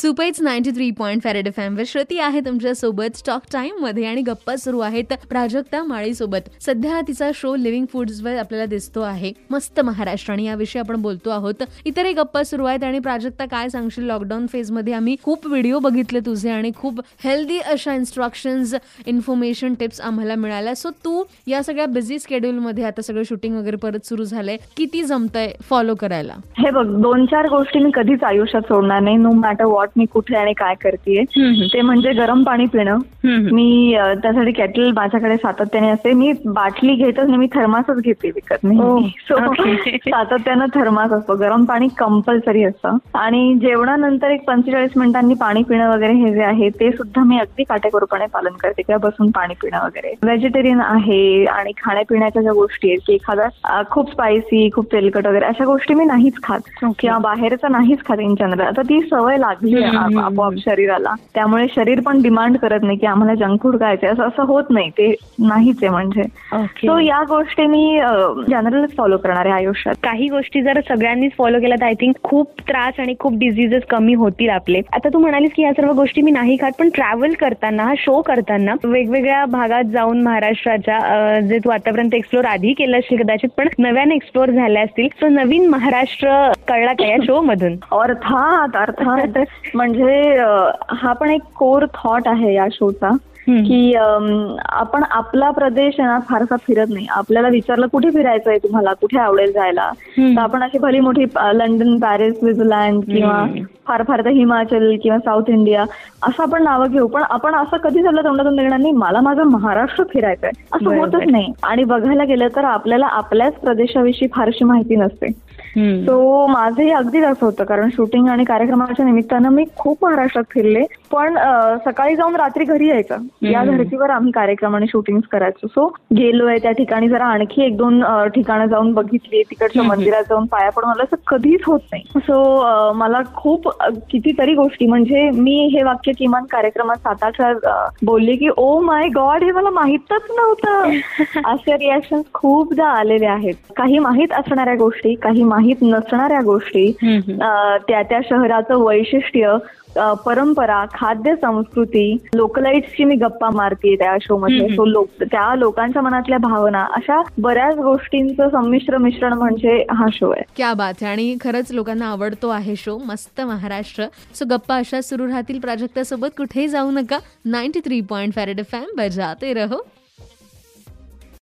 सुपेच ninety three point farad F M Shruti आहे तुमच्यासोबत stock टाइममध्ये आणि गप्पा सुरू आहेत प्राजक्ता माळी सोबत सध्या तिचा शो लिव्हिंग फूड्स वर आपल्याला दिसतो आहे. मस्त महाराष्ट्र आणि याविषयी आपण बोलतो आहोत. इतरही गप्पा सुरू आहेत आणि प्राजक्ता काय सांगशील? लॉकडाऊन फेजमध्ये आम्ही खूप व्हिडिओ बघितले तुझे आणि खूप हेल्दी अशा इन्स्ट्रक्शन्स इन्फॉर्मेशन टिप्स आम्हाला मिळाल्या. सो तू या सगळ्या बिझी स्केड्यूल मध्ये आता सगळं शूटिंग वगैरे परत सुरू झालंय. किती जमतंय फॉलो करायला? हे बघ दोन चार गोष्टी मी कधीच आयुष्यात सोडणार नाही. नो मॅटर वॉट मी कुठे आणि काय करते ते म्हणजे गरम पाणी पिणं. मी त्यासाठी केटल माझ्याकडे सातत्याने असते. मी बाटली घेतच नाही मी थर्मासच घेते विकत नाही सो. सातत्यानं थर्मास असतो. गरम पाणी कंपल्सरी असतं. आणि जेवणानंतर एक पंचेचाळीस मिनिटांनी पाणी पिणं वगैरे हे जे आहे ते सुद्धा मी अगदी काटेकोरपणे पालन करते. किंवा बसून पाणी पिणं वगैरे. व्हेजिटेरियन आहे आणि खाण्यापिण्याच्या ज्या गोष्टी आहेत की एखादा खूप स्पायसी खूप तेलकट वगैरे अशा गोष्टी मी नाहीच खात. किंवा बाहेरचं नाहीच खात इन जनरल आता ती सवय लागली आहे आप- आपोआप शरीराला. त्यामुळे शरीर पण डिमांड करत नाही की आम्हाला जंक फूड खायचंय. असं असं होत नाही. ते नाहीच आहे म्हणजे. सो या गोष्टी मी जनरलच फॉलो करणार आहे आयुष्यात. काही गोष्टी जर सगळ्यांनीच फॉलो केल्या तर आय थिंक खूप त्रास आणि खूप डिझिजेस कमी होतील आपले. आता तू म्हणालीस की या सर्व गोष्टी मी नाही खात पण ट्रॅव्हल करताना हा शो करताना वेगवेगळ्या भागात जाऊन महाराष्ट्राच्या जे तू आतापर्यंत एक्सप्लोर आधी केलं असेल कदाचित पण नव्याने एक्सप्लोर झाल्या असतील. सो नवीन महाराष्ट्र कळला का या शो मधून अर्थात अर्थात म्हणजे हा पण एक कोर थॉट आहे या शोचा. की आपण आपला प्रदेश आहे ना फारसा फिरत नाही. आपल्याला विचारलं कुठे फिरायचंय तुम्हाला? कुठे आवडेल जायला. तर आपण अशी भली मोठी लंडन पॅरिस स्वित्झर्लंड किंवा. फार फार तर हिमाचल किंवा साऊथ इंडिया असं आपण नावं घेऊ. पण आपण असं कधी झालं तोंडातून निघणार नाही. मला माझं महाराष्ट्र फिरायचंय. असं. होतच नाही. आणि बघायला गेलं तर आपल्याला आपल्याच प्रदेशाविषयी फारशी माहिती नसते. सो माझंही अगदीच असं होतं. कारण शूटिंग आणि कार्यक्रमाच्या निमित्तानं मी खूप महाराष्ट्रात फिरले. पण सकाळी जाऊन रात्री घरी यायचं. या धर्तीवर आम्ही कार्यक्रम आणि शूटिंग करायचो. सो गेलोय त्या ठिकाणी जरा आणखी एक दोन ठिकाणं जाऊन बघितली तिकडच्या मंदिरात जाऊन पाया पडून आलं. असं कधीच होत नाही. सो मला खूप कितीतरी गोष्टी म्हणजे मी हे वाक्य किमान कार्यक्रमात सात आठ वेळा बोलले की ओ माय गॉड हे मला माहीतच नव्हतं. असे रिॲक्शन खूपदा आलेले आहेत. काही माहीत असणाऱ्या गोष्टी काही माहीत नसणाऱ्या गोष्टी त्या त्या शहराचं वैशिष्ट्य परंपरा खाद्य संस्कृती लोकलाईट्सची मी गप्पा मारते त्या शो मध्ये. सो लोक त्या लोकांच्या मनातल्या भावना अशा बऱ्याच गोष्टींचं संमिश्र मिश्रण म्हणजे हा शो आहे. क्या बात आहे आणि खरंच लोकांना आवडतो आहे शो मस्त महाराष्ट्र. सो गप्पा अशा सुरू राहतील प्राजक्ता सोबत कुठेही जाऊ नका. नाईन्टी थ्री पॉईंट फॅरेड फॅम बजाते रहो.